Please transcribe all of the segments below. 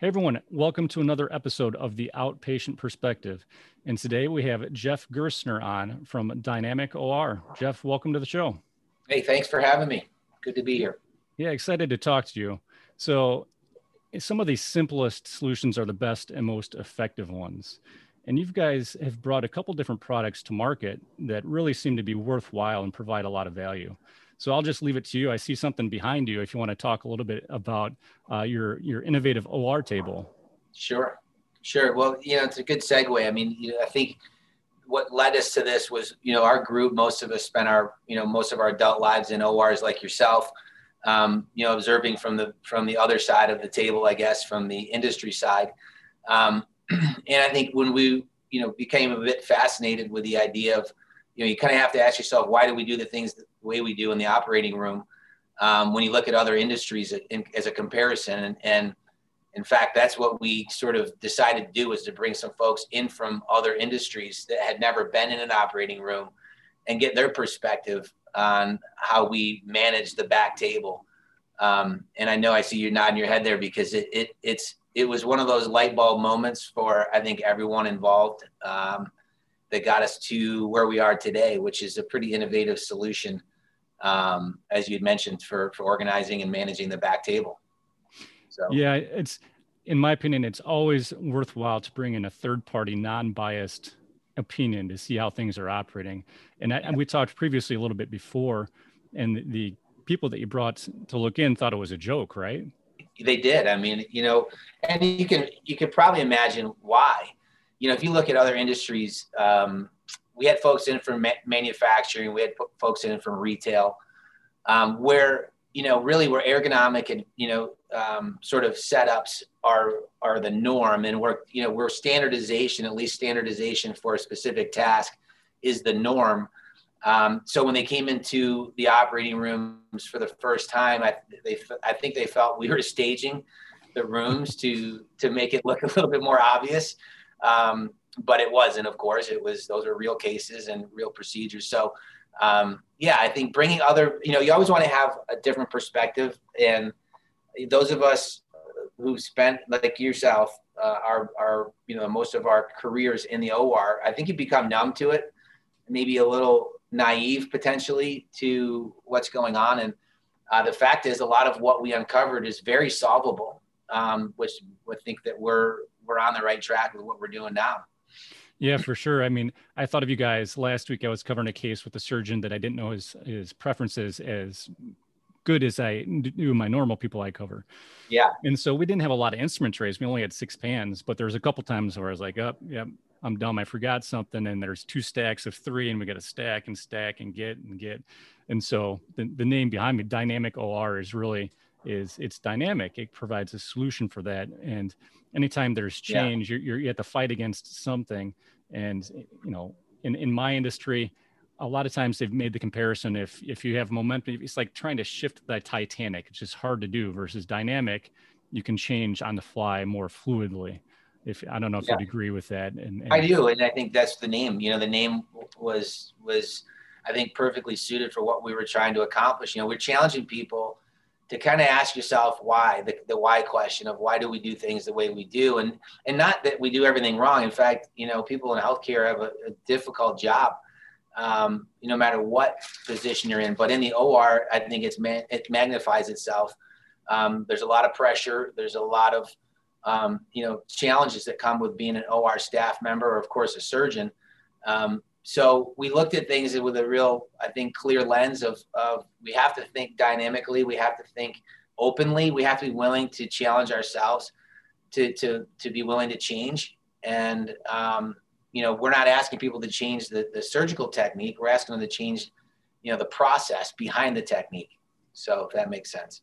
Hey everyone, welcome to another episode of the Outpatient Perspective. And today we have Jeff Gerstner on from DinamicOR. Jeff, welcome to the show. Hey, thanks for having me. Good to be here. Yeah, excited to talk to you. So, some of the simplest solutions are the best and most effective ones. And you guys have brought a couple different products to market that really seem to be worthwhile and provide a lot of value. So I'll just leave it to you. I see something behind you. If you want to talk a little bit about uh, your your innovative OR table. Sure, sure. Well, you know, it's a good segue. I mean, you know, I think what led us to this was, you know, our group. Most of us spent our, you know, most of our adult lives in ORs, like yourself. Um, you know, observing from the from the other side of the table, I guess, from the industry side. Um, and I think when we, you know, became a bit fascinated with the idea of you know, you kind of have to ask yourself, why do we do the things the way we do in the operating room? Um, when you look at other industries in, as a comparison, and, and in fact, that's what we sort of decided to do was to bring some folks in from other industries that had never been in an operating room and get their perspective on how we manage the back table. Um, and I know I see you nodding your head there because it, it it's it was one of those light bulb moments for I think everyone involved. Um, that got us to where we are today, which is a pretty innovative solution, um, as you'd mentioned, for, for organizing and managing the back table. So yeah, it's in my opinion, it's always worthwhile to bring in a third party, non biased opinion to see how things are operating. And, I, and we talked previously a little bit before, and the people that you brought to look in thought it was a joke, right? They did. I mean, you know, and you can you can probably imagine why you know, if you look at other industries, um, we had folks in from ma- manufacturing, we had folks in from retail, um, where you know really where ergonomic and you know um, sort of setups are are the norm, and we're you know where standardization, at least standardization for a specific task, is the norm. Um, so when they came into the operating rooms for the first time, I, they, I think they felt we were staging the rooms to to make it look a little bit more obvious. Um, but it wasn't, of course. It was those are real cases and real procedures. So, um, yeah, I think bringing other, you know, you always want to have a different perspective. And those of us who spent, like yourself, uh, our, our, you know, most of our careers in the OR, I think you become numb to it, maybe a little naive potentially to what's going on. And uh, the fact is, a lot of what we uncovered is very solvable, um, which I think that we're we're on the right track with what we're doing now. Yeah, for sure. I mean, I thought of you guys last week. I was covering a case with a surgeon that I didn't know his his preferences as good as I do my normal people I cover. Yeah. And so we didn't have a lot of instrument trays. We only had six pans, but there was a couple times where I was like, "Up, oh, yep, I'm dumb. I forgot something." And there's two stacks of three, and we got to stack and stack and get and get. And so the the name behind me, DinamicOR, is really is it's dynamic. It provides a solution for that. And anytime there's change, yeah. you're, you're, you have to fight against something. And, you know, in, in my industry, a lot of times they've made the comparison if if you have momentum it's like trying to shift the titanic it's just hard to do versus dynamic you can change on the fly more fluidly if i don't know if yeah. you'd agree with that and, and, i do and i think that's the name you know the name was was i think perfectly suited for what we were trying to accomplish you know we're challenging people to kind of ask yourself why the, the why question of why do we do things the way we do? And and not that we do everything wrong. In fact you know people in healthcare have a, a difficult job um, no matter what position you're in. But in the or i think it's man, it magnifies itself. Um, there's a lot of pressure. There's a lot of um, you know challenges that come with being an or staff member or of course a surgeon. Um, so we looked at things with a real, I think, clear lens of, of we have to think dynamically, we have to think openly, we have to be willing to challenge ourselves, to to to be willing to change. And um, you know, we're not asking people to change the, the surgical technique; we're asking them to change, you know, the process behind the technique. So if that makes sense.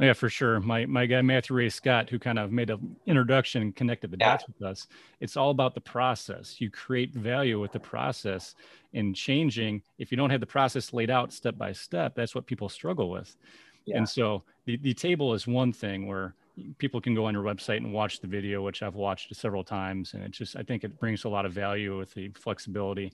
Yeah, for sure. My my guy Matthew Ray Scott, who kind of made an introduction and connected the yeah. dots with us. It's all about the process. You create value with the process and changing. If you don't have the process laid out step by step, that's what people struggle with. Yeah. And so the, the table is one thing where people can go on your website and watch the video, which I've watched several times. And it just I think it brings a lot of value with the flexibility.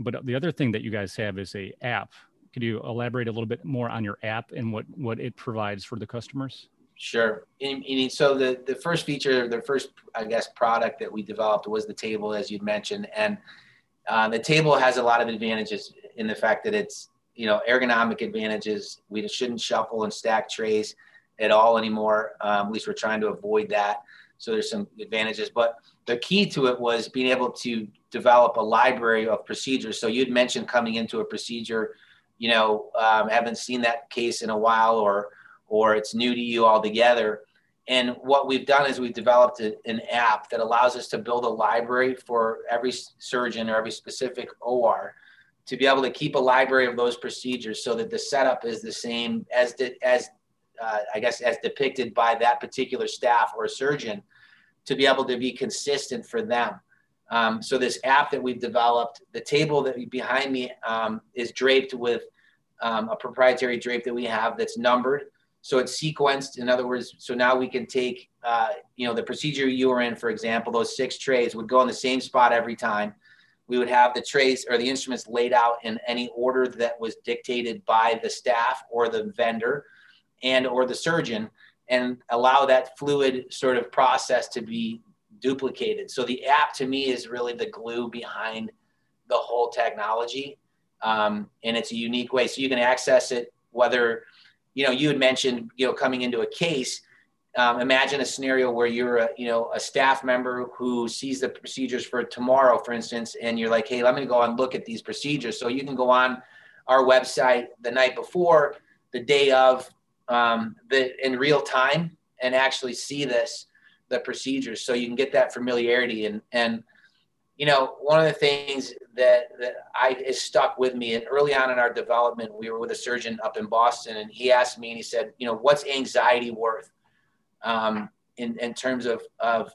But the other thing that you guys have is a app could you elaborate a little bit more on your app and what what it provides for the customers? Sure. And, and so the, the first feature, the first, I guess, product that we developed was the table, as you'd mentioned. And uh, the table has a lot of advantages in the fact that it's, you know, ergonomic advantages. We shouldn't shuffle and stack trays at all anymore. Um, at least we're trying to avoid that. So there's some advantages. But the key to it was being able to develop a library of procedures. So you'd mentioned coming into a procedure, you know, um, haven't seen that case in a while or or it's new to you altogether. And what we've done is we've developed a, an app that allows us to build a library for every surgeon or every specific OR to be able to keep a library of those procedures so that the setup is the same as the, as uh, I guess as depicted by that particular staff or surgeon to be able to be consistent for them. Um, so this app that we've developed, the table that behind me um, is draped with um, a proprietary drape that we have that's numbered. So it's sequenced. In other words, so now we can take, uh, you know, the procedure you were in, for example, those six trays would go in the same spot every time. We would have the trays or the instruments laid out in any order that was dictated by the staff or the vendor and or the surgeon and allow that fluid sort of process to be duplicated. So the app to me is really the glue behind the whole technology. Um, and it's a unique way. So you can access it whether you know, you had mentioned, you know, coming into a case, um, imagine a scenario where you're a, you know, a staff member who sees the procedures for tomorrow, for instance, and you're like, hey, let me go and look at these procedures. So you can go on our website the night before, the day of, um, the in real time, and actually see this, the procedures, so you can get that familiarity and and you know, one of the things that, that I is stuck with me, and early on in our development, we were with a surgeon up in Boston, and he asked me, and he said, you know, what's anxiety worth um, in, in terms of, of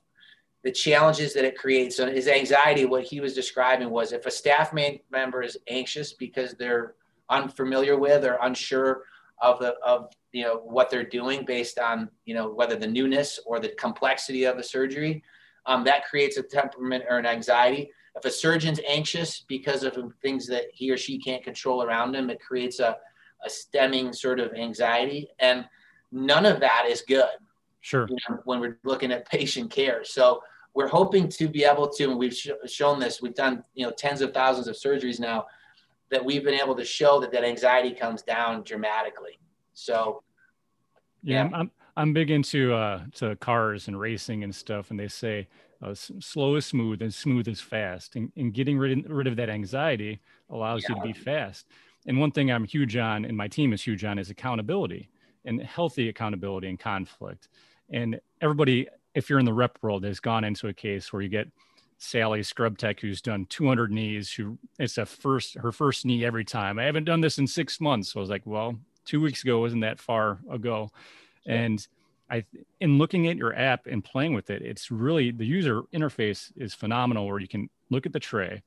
the challenges that it creates? So his anxiety, what he was describing was if a staff member is anxious because they're unfamiliar with or unsure of the of you know what they're doing based on you know whether the newness or the complexity of the surgery um, that creates a temperament or an anxiety. If a surgeon's anxious because of things that he or she can't control around him, it creates a, a stemming sort of anxiety. And none of that is good. Sure. You know, when we're looking at patient care. So we're hoping to be able to, and we've sh- shown this, we've done, you know, tens of thousands of surgeries now that we've been able to show that that anxiety comes down dramatically. So, yeah, yeah. I'm, I'm big into uh, to cars and racing and stuff, and they say uh, slow is smooth and smooth is fast, and, and getting rid of, rid of that anxiety allows yeah. you to be fast. And one thing I'm huge on, and my team is huge on, is accountability and healthy accountability and conflict. And everybody, if you're in the rep world, has gone into a case where you get Sally Scrub Tech, who's done 200 knees. Who it's a first her first knee every time. I haven't done this in six months. So I was like, well, two weeks ago wasn't that far ago. And I, in looking at your app and playing with it, it's really the user interface is phenomenal. Where you can look at the tray,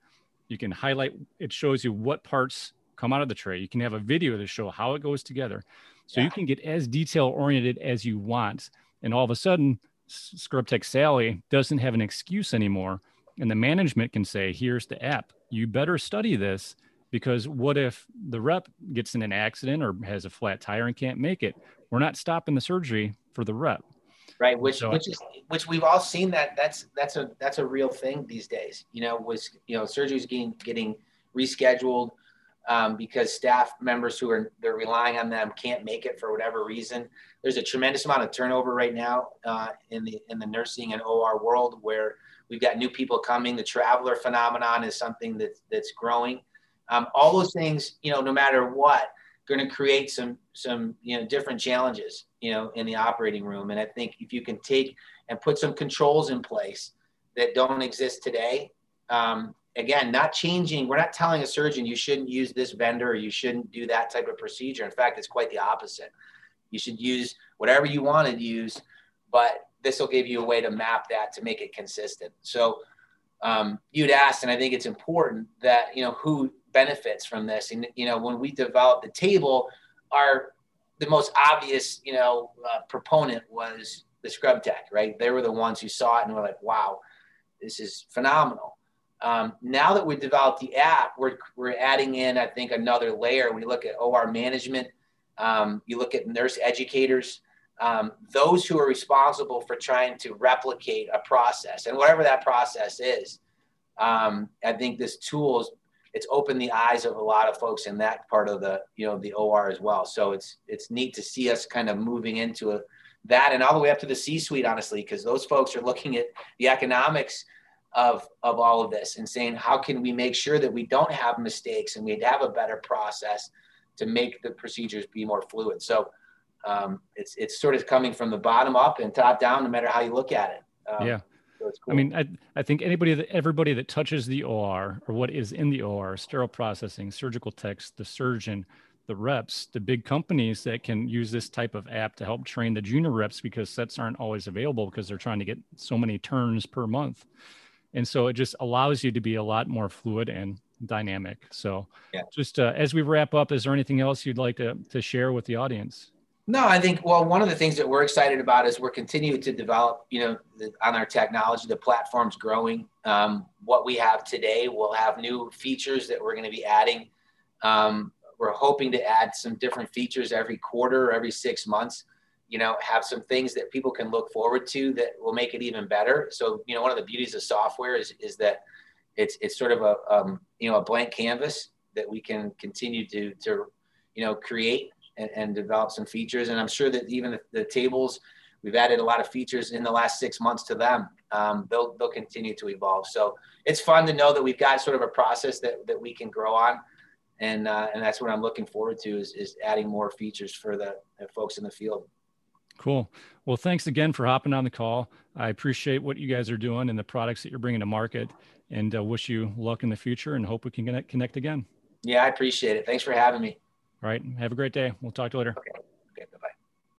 you can highlight. It shows you what parts come out of the tray. You can have a video to show how it goes together, so yeah. you can get as detail oriented as you want. And all of a sudden, Scrub Tech Sally doesn't have an excuse anymore, and the management can say, "Here's the app. You better study this." Because what if the rep gets in an accident or has a flat tire and can't make it? we're not stopping the surgery for the rep right which so, which is which we've all seen that that's that's a that's a real thing these days you know was you know surgeries getting getting rescheduled um, because staff members who are they're relying on them can't make it for whatever reason. There's a tremendous amount of turnover right now uh, in the in the nursing and or world where we've got new people coming. The traveler phenomenon is something that that's growing. Um, all those things you know no matter what going to create some some you know different challenges you know in the operating room. And i think if you can take and put some controls in place that don't exist today um, again not changing we're not telling a surgeon you shouldn't use this vendor or you shouldn't do that type of procedure in fact it's quite the opposite you should use whatever you want to use but this will give you a way to map that to make it consistent so um, you'd asked and i think it's important that you know who benefits from this. And you know, when we developed the table, our the most obvious you know uh, proponent was the Scrub Tech, right? They were the ones who saw it and were like, "Wow, this is phenomenal." Um, now that we've developed the app, we're we're adding in, I think, another layer. You look at OR management, um, you look at nurse educators. um, those who are responsible for trying to replicate a process and whatever that process is. Um, I think this tool is it's opened the eyes of a lot of folks in that part of the you know the OR as well. So it's it's neat to see us kind of moving into a, that and all the way up to the C-suite, honestly, because those folks are looking at the economics of of all of this and saying how can we make sure that we don't have mistakes and we have a better process to make the procedures be more fluid. So um, it's it's sort of coming from the bottom up and top down, no matter how you look at it. Um, yeah. So cool. I mean, I, I think anybody that everybody that touches the OR or what is in the OR, sterile processing, surgical techs, the surgeon, the reps, the big companies that can use this type of app to help train the junior reps because sets aren't always available because they're trying to get so many turns per month. And so it just allows you to be a lot more fluid and dynamic. So yeah. just uh, as we wrap up, is there anything else you'd like to, to share with the audience? No, I think well, one of the things that we're excited about is we're continuing to develop. You know, the, on our technology, the platform's growing. Um, what we have today, we'll have new features that we're going to be adding. Um, we're hoping to add some different features every quarter or every six months. You know, have some things that people can look forward to that will make it even better. So, you know, one of the beauties of software is is that it's it's sort of a um, you know a blank canvas that we can continue to to you know create and, and develop some features. And I'm sure that even the, the, tables, we've added a lot of features in the last six months to them. Um, they'll, they'll continue to evolve. So it's fun to know that we've got sort of a process that, that we can grow on. And, uh, and that's what I'm looking forward to is, is adding more features for the, the folks in the field. Cool. Well, thanks again for hopping on the call. I appreciate what you guys are doing and the products that you're bringing to market and uh, wish you luck in the future and hope we can connect, connect again. Yeah, I appreciate it. Thanks for having me. All right. Have a great day. We'll talk to you later. Okay.